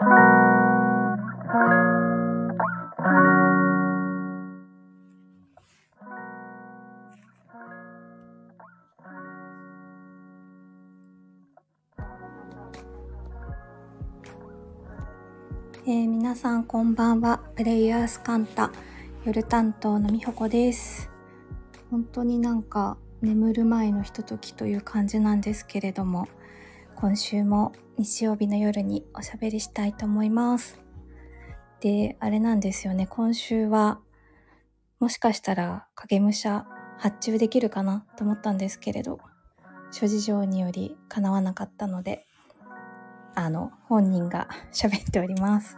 えー、皆さんこんばんは。プレイヤースカンタ夜担当のみほこです。本当になんか眠る前のひとときという感じなんですけれども、今週も日曜日の夜におしゃべりしたいと思います。で、あれなんですよね。今週はもしかしたら影武者発注できるかなと思ったんですけれど、諸事情により叶わなかったので、あの、本人が喋っております。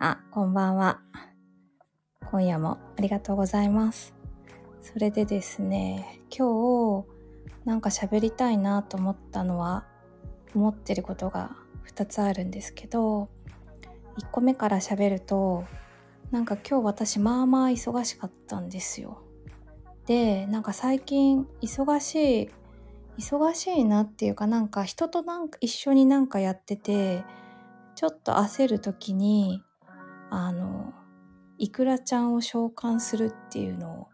あ、こんばんは。今夜もありがとうございます。それでですね、今日、なんか喋りたいなと思ったのは、思ってることが2つあるんですけど、1個目から喋ると、なんか今日私まあまあ忙しかったんですよ。で、なんか最近忙しい忙しいなっていうかなんか人となんか一緒になんかやっててちょっと焦る時にあのいくらちゃんを召喚するっていうのを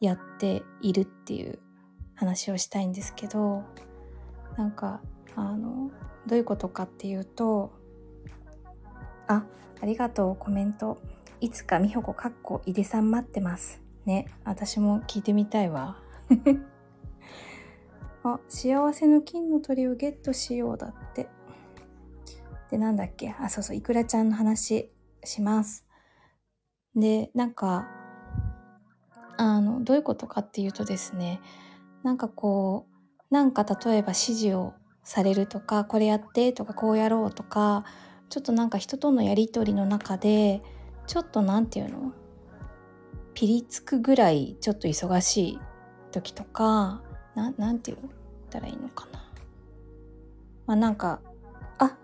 やっているっていう話をしたいんですけどなんかあのどういうことかっていうとあありがとうコメントいつかみほこかっこいでさん待ってますね私も聞いてみたいわ あ、幸せの金の鳥をゲットしようだって。で、なんだっけ？あ、そうそう、いくらちゃんの話します。で、なんか、あの、どういうことかっていうとですね、なんかこう、なんか例えば指示をされるとか、これやってとか、こうやろうとか、ちょっとなんか人とのやりとりの中で、ちょっとなんていうの？ピリつくぐらいちょっと忙しい時とか、ななんて言ったらいいのかな？まあなんかあ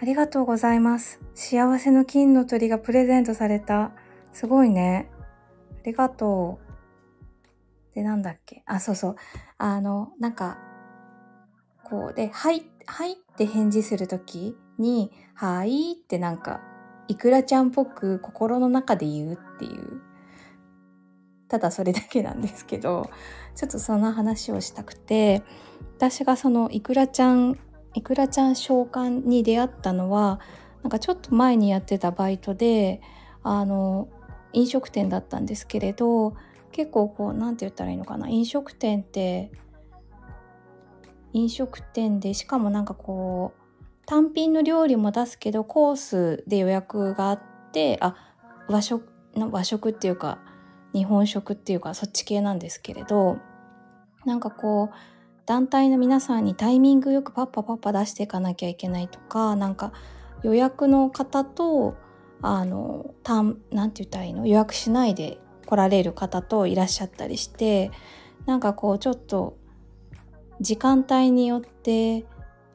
ありがとうございます。幸せの金の鳥がプレゼントされた。すごいね。ありがとう。でなんだっけ。あそうそう。あのなんかこうで「はい」はいって返事する時に「はい」ってなんかいくらちゃんっぽく心の中で言うっていう。ただそれだけなんですけどちょっとその話をしたくて私がそのいくらちゃんいくらちゃん召喚に出会ったのはなんかちょっと前にやってたバイトであの飲食店だったんですけれど結構こう何て言ったらいいのかな。飲食店って飲食店でしかもなんかこう単品の料理も出すけどコースで予約があってあ和食和食っていうか日本食っていうかそっち系なんですけれどなんかこう団体の皆さんにタイミングよくパッパパッパ出していかなきゃいけないとかなんか予約の方とあのたんなて言ったらいいの？予約しないで来られる方といらっしゃったりしてなんかこうちょっと時間帯によって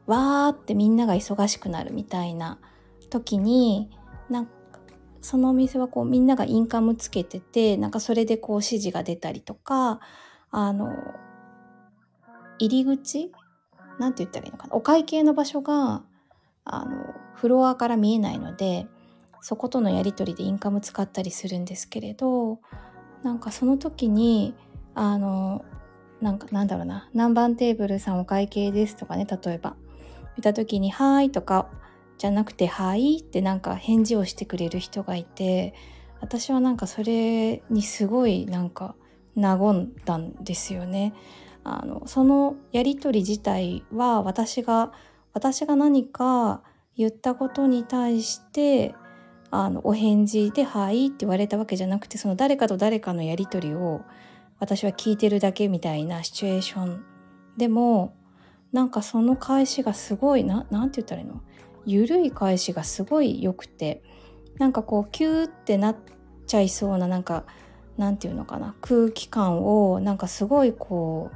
わーってみんなが忙しくなるみたいな時になんかそのお店はこうみんながインカムつけててなんかそれでこう指示が出たりとかあの入り口なんて言ったらいいのかなお会計の場所があのフロアから見えないのでそことのやり取りでインカム使ったりするんですけれどなんかその時にあのなんかなんだろうな何番テーブルさんお会計ですとかね例えば見た時に「はーい」とかじゃなくて「はい」ってなんか返事をしてくれる人がいて私はなんかそれにすごいなんか和んだんですよね。あのそのやり取り自体は私が私が何か言ったことに対してあのお返事で「はい」って言われたわけじゃなくてその誰かと誰かのやり取りを私は聞いてるだけみたいなシチュエーションでもなんかその返しがすごいななんて言ったらいいの？緩い返しがすごい良くてなんかこうキューってなっちゃいそうななんかなんていうのかな？空気感をなんかすごいこう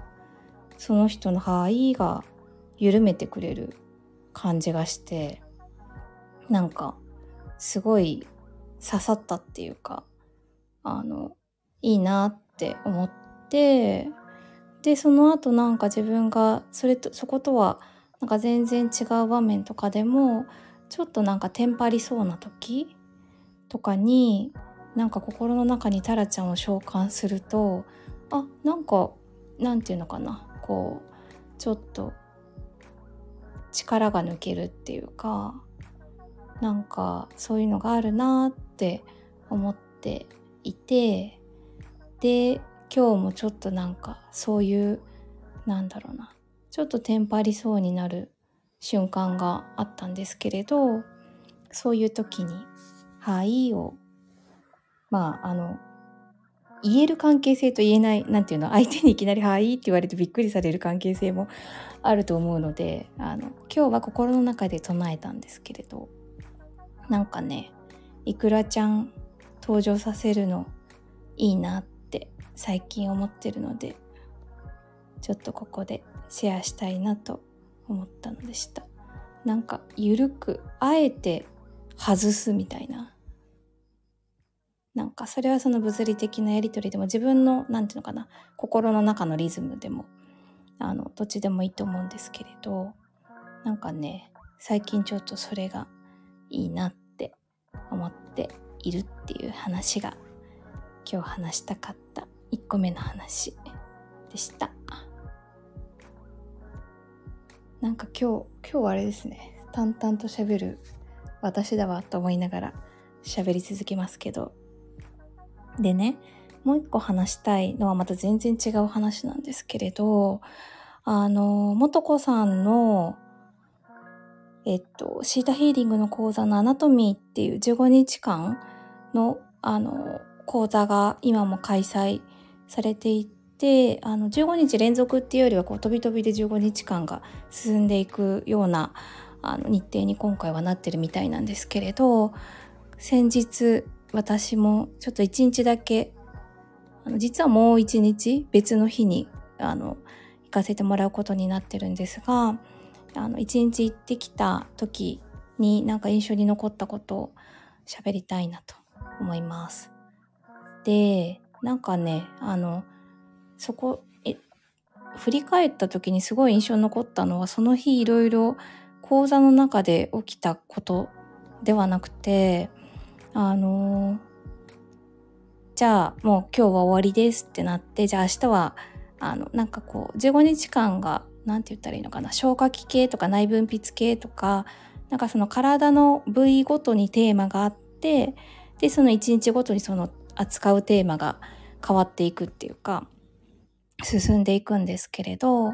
その人の「はい」が緩めてくれる感じがしてなんかすごい刺さったっていうかあのいいなって思ってでその後なんか自分がそれとそことはなんか全然違う場面とかでもちょっとなんかテンパりそうな時とかになんか心の中にタラちゃんを召喚するとあなんかなんていうのかなこうちょっと力が抜けるっていうかなんかそういうのがあるなって思っていてで今日もちょっとなんかそういうなんだろうなちょっとテンパりそうになる瞬間があったんですけれどそういう時に「はい」をまああの言える関係性と言えない何て言うの相手にいきなり「はい」って言われてびっくりされる関係性もあると思うのであの今日は心の中で唱えたんですけれど。なんかねいくらちゃん登場させるのいいなって最近思ってるのでちょっとここでシェアしたいなと思ったのでした。なんかゆるくあえて外すみたいな。なんかそれはその物理的なやり取りでも自分の何て言うのかな心の中のリズムでもあのどっちでもいいと思うんですけれどなんかね最近ちょっとそれがいいなって思っているっていう話が今日話したかった。1個目の話でした。なんか今日今日はあれですね。淡々と喋る私だわと思いながら喋り続けますけど。でねもう一個話したいのはまた全然違う話なんですけれどあの素子さんのえっとシータヒーリングの講座のアナトミーっていう15日間のあの講座が今も開催されていてあの15日連続っていうよりはこう飛び飛びで15日間が進んでいくようなあの日程に今回はなってるみたいなんですけれど先日私もちょっと一日だけあの実はもう一日別の日にあの行かせてもらうことになってるんですがあの一日行ってきた時になんか印象に残ったことを喋りたいなと思います。でなんかねあのそこえ振り返った時にすごい印象に残ったのはその日いろいろ講座の中で起きたことではなくてあの、じゃあもう今日は終わりですってなってじゃあ明日はあのなんかこう15日間が何て言ったらいいのかな？消化器系とか内分泌系とかなんかその体の部位ごとにテーマがあってでその1日ごとにその扱うテーマが変わっていくっていうか進んでいくんですけれど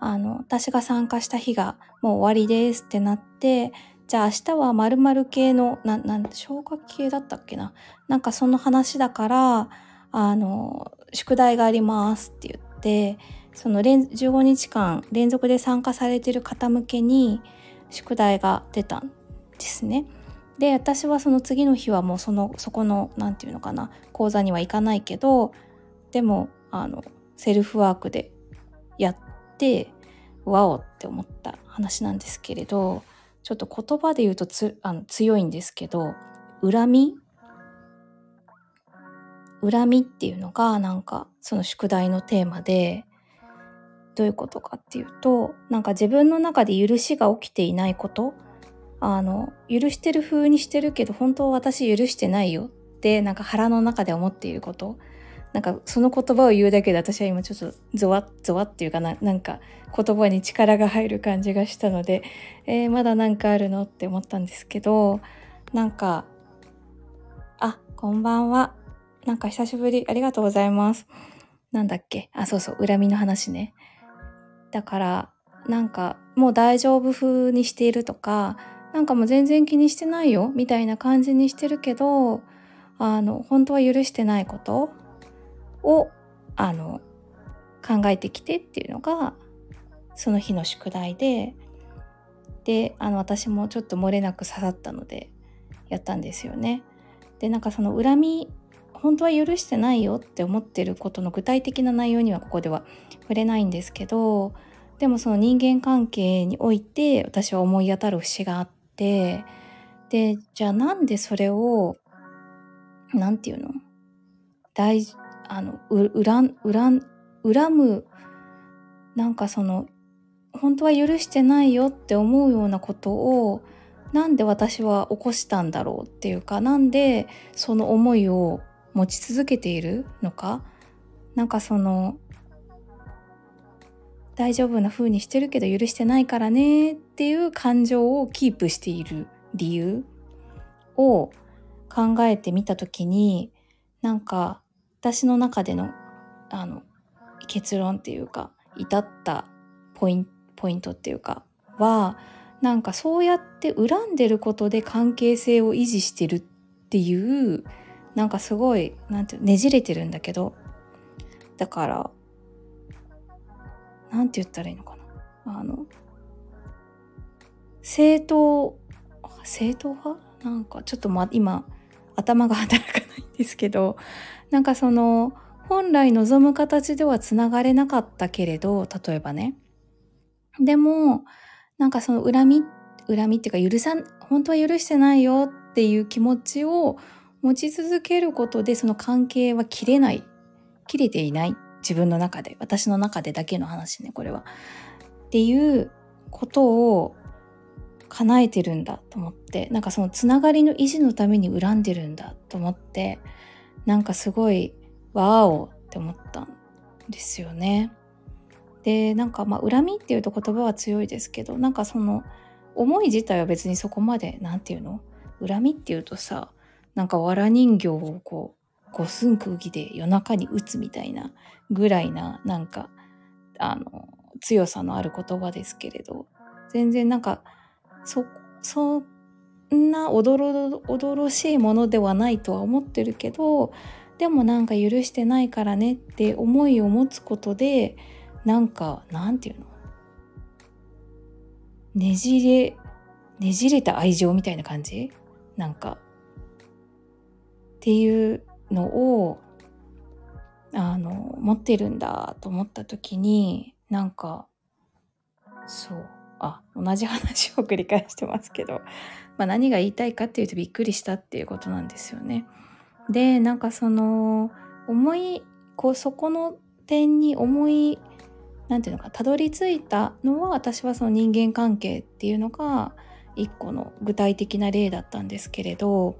あの私が参加した日がもう終わりですってなってじゃあ明日は〇〇系の、な、なん、消化器系だったっけな？なんかその話だから、あの、宿題がありますって言って、その15日間連続で参加されてる方向けに宿題が出たんですね。で、私はその次の日はもうその、そこの、なんていうのかな、講座には行かないけど、でも、あの、セルフワークでやって、わおって思った話なんですけれど、ちょっと言葉で言うとつあの強いんですけど恨み？恨みっていうのがなんかその宿題のテーマでどういうことかっていうとなんか自分の中で許しが起きていないこと。あの許してる風にしてるけど本当は私許してないよってなんか腹の中で思っていること。なんかその言葉を言うだけで私は今ちょっとゾワッゾワっていうかななんか言葉に力が入る感じがしたので、えー、まだなんかあるのって思ったんですけどなんかあこんばんは。なんか久しぶり。ありがとうございます。なんだっけ？あそうそう。恨みの話ね。だからなんかもう大丈夫風にしているとかなんかもう全然気にしてないよみたいな感じにしてるけどあの本当は許してないことをあの考えてきてっていうのがその日の宿題でであの私もちょっと漏れなく刺さったのでやったんですよね。でなんかその恨み本当は許してないよって思ってることの具体的な内容にはここでは触れないんですけどでもその人間関係において私は思い当たる節があってでじゃあなんでそれを何て言うの？大あの恨恨恨むなんかその本当は許してないよって思うようなことをなんで私は起こしたんだろうっていうかなんでその思いを持ち続けているのか？なんかその大丈夫な風にしてるけど許してないからねっていう感情をキープしている理由を考えてみた時になんか私の中でのあの結論っていうか至ったポイントっていうかはなんかそうやって恨んでることで関係性を維持してるっていうなんかすごいなんてねじれてるんだけどだからなんて言ったらいいのかな。あの正当正当派？なんかちょっとま今頭が働かないんですけどなんかその本来望む形ではつながれなかったけれど例えばね。でもなんかその恨み恨みっていうか許さん本当は許してないよっていう気持ちを持ち続けることでその関係は切れない。切れていない。自分の中で。私の中でだけの話ねこれは。っていうことを叶えてるんだと思って。なんかそのつながりの維持のために恨んでるんだと思って。なんかすごいわーおって思ったんですよね。でなんかまあ恨みっていうと言葉は強いですけどなんかその思い自体は別にそこまで何て言うの？恨みっていうとさなんか藁人形をこう五寸釘で夜中に打つみたいなぐらいななんかあの強さのある言葉ですけれど全然なんかそそんなおどろおどろしいものではないとは思ってるけどでもなんか許してないからねって思いを持つことでなんかなんていうの？ねじれねじれた愛情みたいな感じ？なんかっていうのをあの持ってるんだと思った時になんかそうあ同じ話を繰り返してますけど、まあ、何が言いたいかっていうとびっくりしたっていうことなんですよね。でなんかその思いこうそこの点に思いなんていうのかたどり着いたのは私はその人間関係っていうのが一個の具体的な例だったんですけれど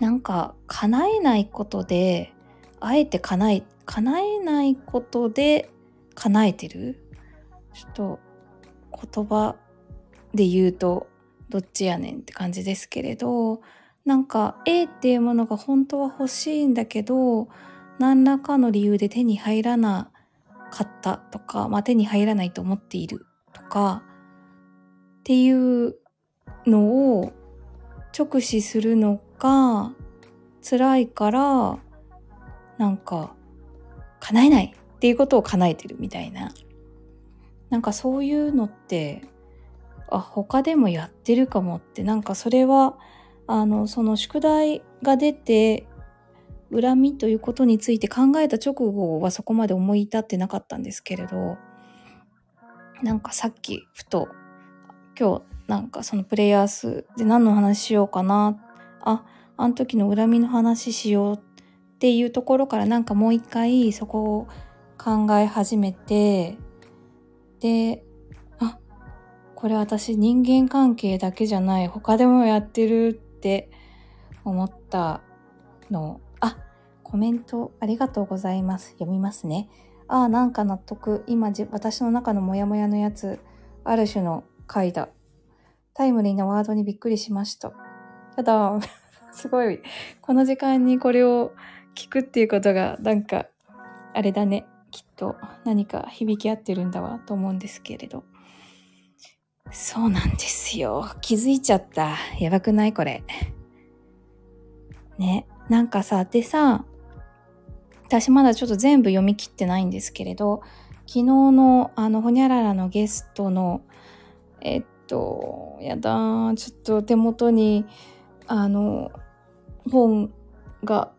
なんか叶えないことであえて叶え叶えないことで叶えてる？ちょっと言葉で言うとどっちやねんって感じですけれどなんか A っていうものが本当は欲しいんだけど何らかの理由で手に入らなかったとか、まあ、手に入らないと思っているとかっていうのを直視するのが辛いからなんか叶えないっていうことを叶えてるみたいな。なんかそういうのってあ他でもやってるかもって。なんかそれはあのその宿題が出て恨みということについて考えた直後はそこまで思い至ってなかったんですけれどなんかさっきふと今日なんかそのプレイヤースで何の話しようかなああの時の恨みの話しようっていうところからなんかもう一回そこを考え始めてであこれ私人間関係だけじゃない他でもやってるって思ったの。あコメントありがとうございます。読みますね。ああなんか納得。今私の中のモヤモヤのやつある種の回だタイムリーなワードにびっくりしました。ただすごいこの時間にこれを聞くっていうことがなんかあれだねきっと何か響き合ってるんだわと思うんですけれど。そうなんですよ。気づいちゃった。やばくない？これ。ね。なんかさ、でさ、私まだちょっと全部読み切ってないんですけれど、昨日のあの、ほにゃららのゲストの、えっと、やだちょっと手元に、あの、本が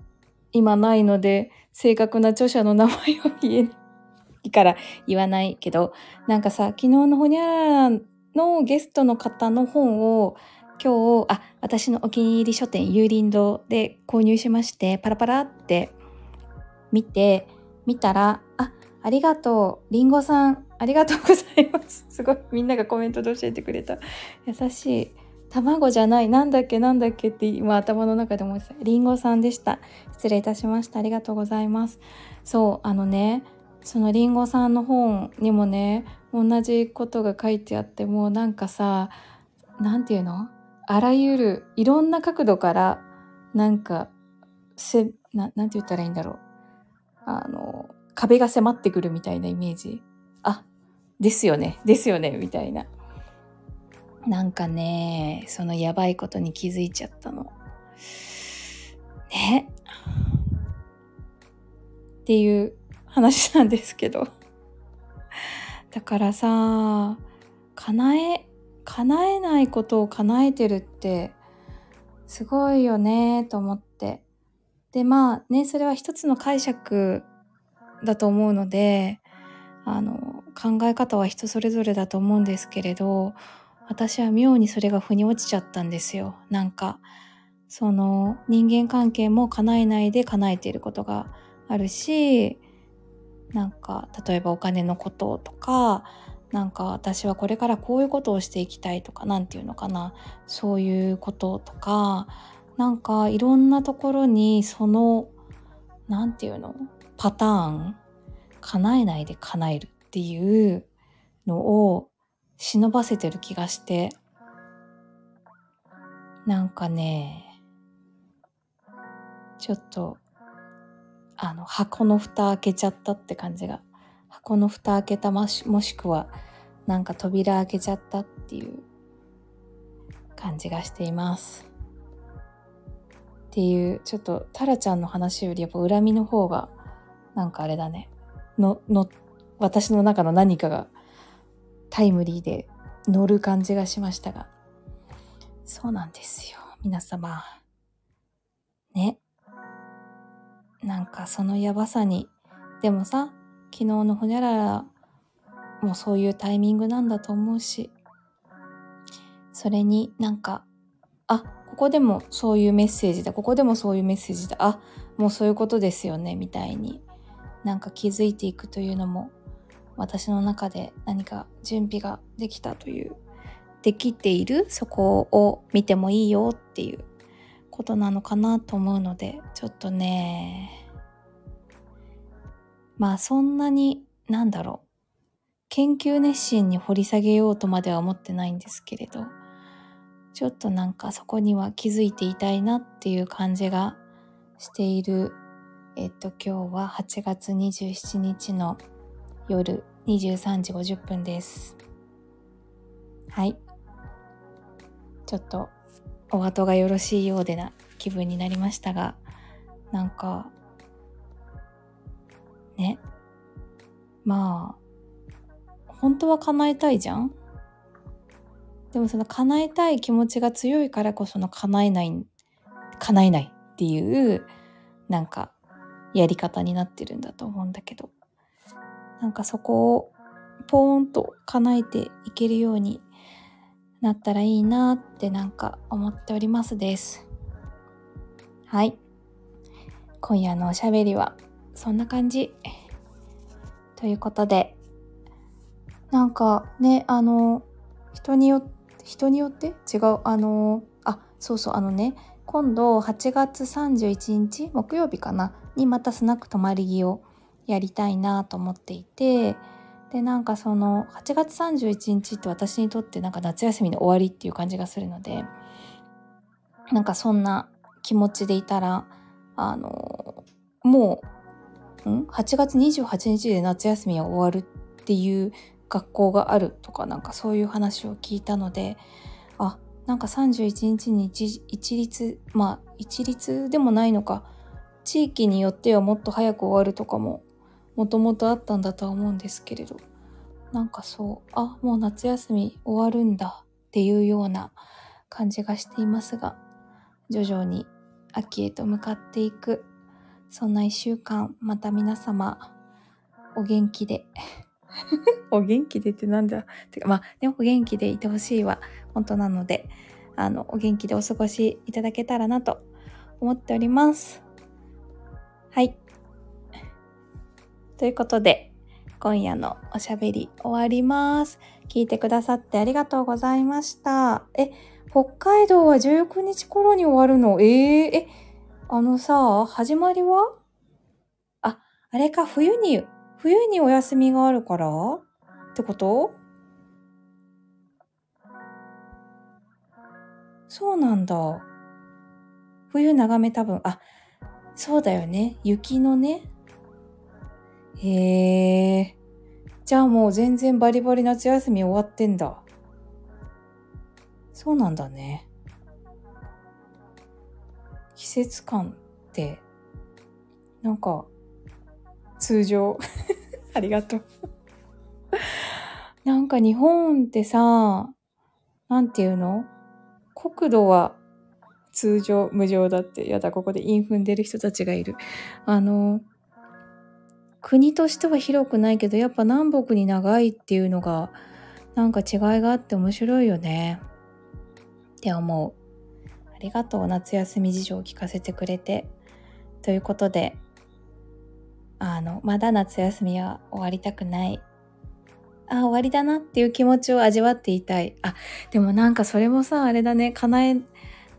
今ないので、正確な著者の名前を言えないから言わないけど、なんかさ、昨日のほにゃららのゲストの方の本を今日、あ、私のお気に入り書店、有林堂で購入しまして、パラパラって見て、見たら、あ、ありがとう、りんごさん、ありがとうございます。すごい、みんながコメントで教えてくれた。優しい。卵じゃない。なんだっけなんだっけって今頭の中で思ってた。りんごさんでした。失礼いたしました。ありがとうございます。そう、あのね、そのりんごさんの本にもね、同じことが書いてあってもうなんかさ、なんていうの？あらゆる、いろんな角度から、なんか、せ、な、なんて言ったらいいんだろう。あの、壁が迫ってくるみたいなイメージ。あ、ですよね、ですよね、みたいな。なんかね、そのやばいことに気づいちゃったの。ね。っていう話なんですけど。だからさ、叶え、叶えないことを叶えてるってすごいよねと思って。で、まあね、それは一つの解釈だと思うので、あの、考え方は人それぞれだと思うんですけれど、私は妙にそれが腑に落ちちゃったんですよ。なんか、その人間関係も叶えないで叶えていることがあるし、なんか、例えばお金のこととか、なんか私はこれからこういうことをしていきたいとか、なんていうのかな、そういうこととか、なんかいろんなところにその、なんていうの、パターン、叶えないで叶えるっていうのを忍ばせてる気がして、なんかね、ちょっと、あの、箱の蓋開けちゃったって感じが、箱の蓋開けたもしもしくは、なんか扉開けちゃったっていう感じがしています。っていう、ちょっとタラちゃんの話よりやっぱ恨みの方が、なんかあれだね。の、の、私の中の何かがタイムリーで乗る感じがしましたが。そうなんですよ。皆様。ね。なんかそのやばさに。でもさ、昨日のほにゃららもそういうタイミングなんだと思うし。それになんか、あ、ここでもそういうメッセージだ。ここでもそういうメッセージだ。あ、もうそういうことですよね。みたいになんか気づいていくというのも私の中で何か準備ができたというできているそこを見てもいいよっていうことなのかなと思うのでちょっとねまあそんなになんだろう。研究熱心に掘り下げようとまでは思ってないんですけれどちょっとなんかそこには気づいていたいなっていう感じがしている。えっと今日は8月27日の夜23時50分です。はい。ちょっとお後がよろしいようでな気分になりましたが、なんか、ね。まあ、本当は叶えたいじゃん？でもその叶えたい気持ちが強いからこその叶えない、叶えないっていう、なんか、やり方になってるんだと思うんだけど。なんかそこをポーンと叶えていけるようになったらいいなってなんか思っておりますです。はい。今夜のおしゃべりはそんな感じ。ということで、なんかね、あの、人によって、人によって？違う、あの、あ、そうそう、あのね、今度8月31日、木曜日かな、にまたスナック泊まり着をやりたいなと思っていてでなんかその8月31日って私にとってなんか夏休みの終わりっていう感じがするのでなんかそんな気持ちでいたらあのもうん？8月28日で夏休みは終わるっていう学校があるとかなんかそういう話を聞いたのであなんか31日に一一律まあ一律でもないのか地域によってはもっと早く終わるとかももともとあったんだとは思うんですけれど。なんかそう。あもう夏休み終わるんだっていうような感じがしていますが。徐々に秋へと向かっていく。そんな一週間また皆様お元気で。お元気でってなんだ？てかまあでもお元気でいてほしいは本当なのであのお元気でお過ごしいただけたらなと思っております。はい。ということで、今夜のおしゃべり終わります。聞いてくださってありがとうございました。え、北海道は19日頃に終わるの？えー、え、あのさ、始まりは？あ、あれか、冬に、冬にお休みがあるから？ってこと？そうなんだ。冬長め多分、あ、そうだよね。雪のね。へえ。じゃあもう全然バリバリ夏休み終わってんだ。そうなんだね。季節感って、なんか、通常。ありがとうなんか日本ってさ、なんていうの？国土は通常無常だって、やだ、ここで韻踏んでる人たちがいる。あの、国としては広くないけど、やっぱ南北に長いっていうのが、なんか違いがあって面白いよね。って思う。ありがとう、夏休み事情を聞かせてくれて。ということで、あの、まだ夏休みは終わりたくない。あ、終わりだなっていう気持ちを味わっていたい。あ、でもなんかそれもさ、あれだね、叶え、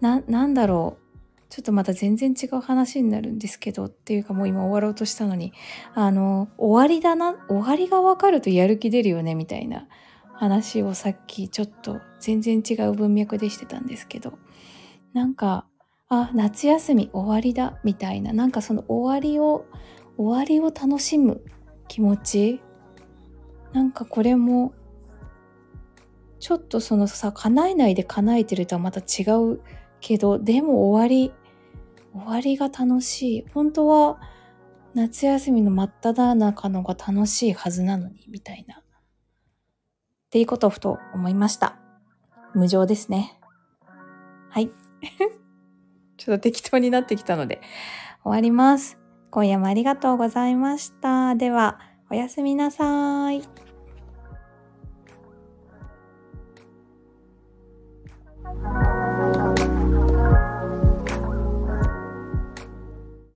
な、なんだろう。ちょっとまた全然違う話になるんですけど、っていうかもう今終わろうとしたのに、あの、終わりだな、終わりがわかるとやる気出るよね、みたいな話をさっきちょっと全然違う文脈でしてたんですけど、なんか、あ、夏休み終わりだ、みたいな、なんかその終わりを、終わりを楽しむ気持ちなんかこれもちょっとそのさ叶えないで叶えてるとはまた違うけどでも終わり終わりが楽しい。本当は夏休みの真っ只中のが楽しいはずなのにみたいな。っていうことをふと思いました。無情ですね。はい。ちょっと適当になってきたので終わります。今夜もありがとうございました。ではおやすみなさーい。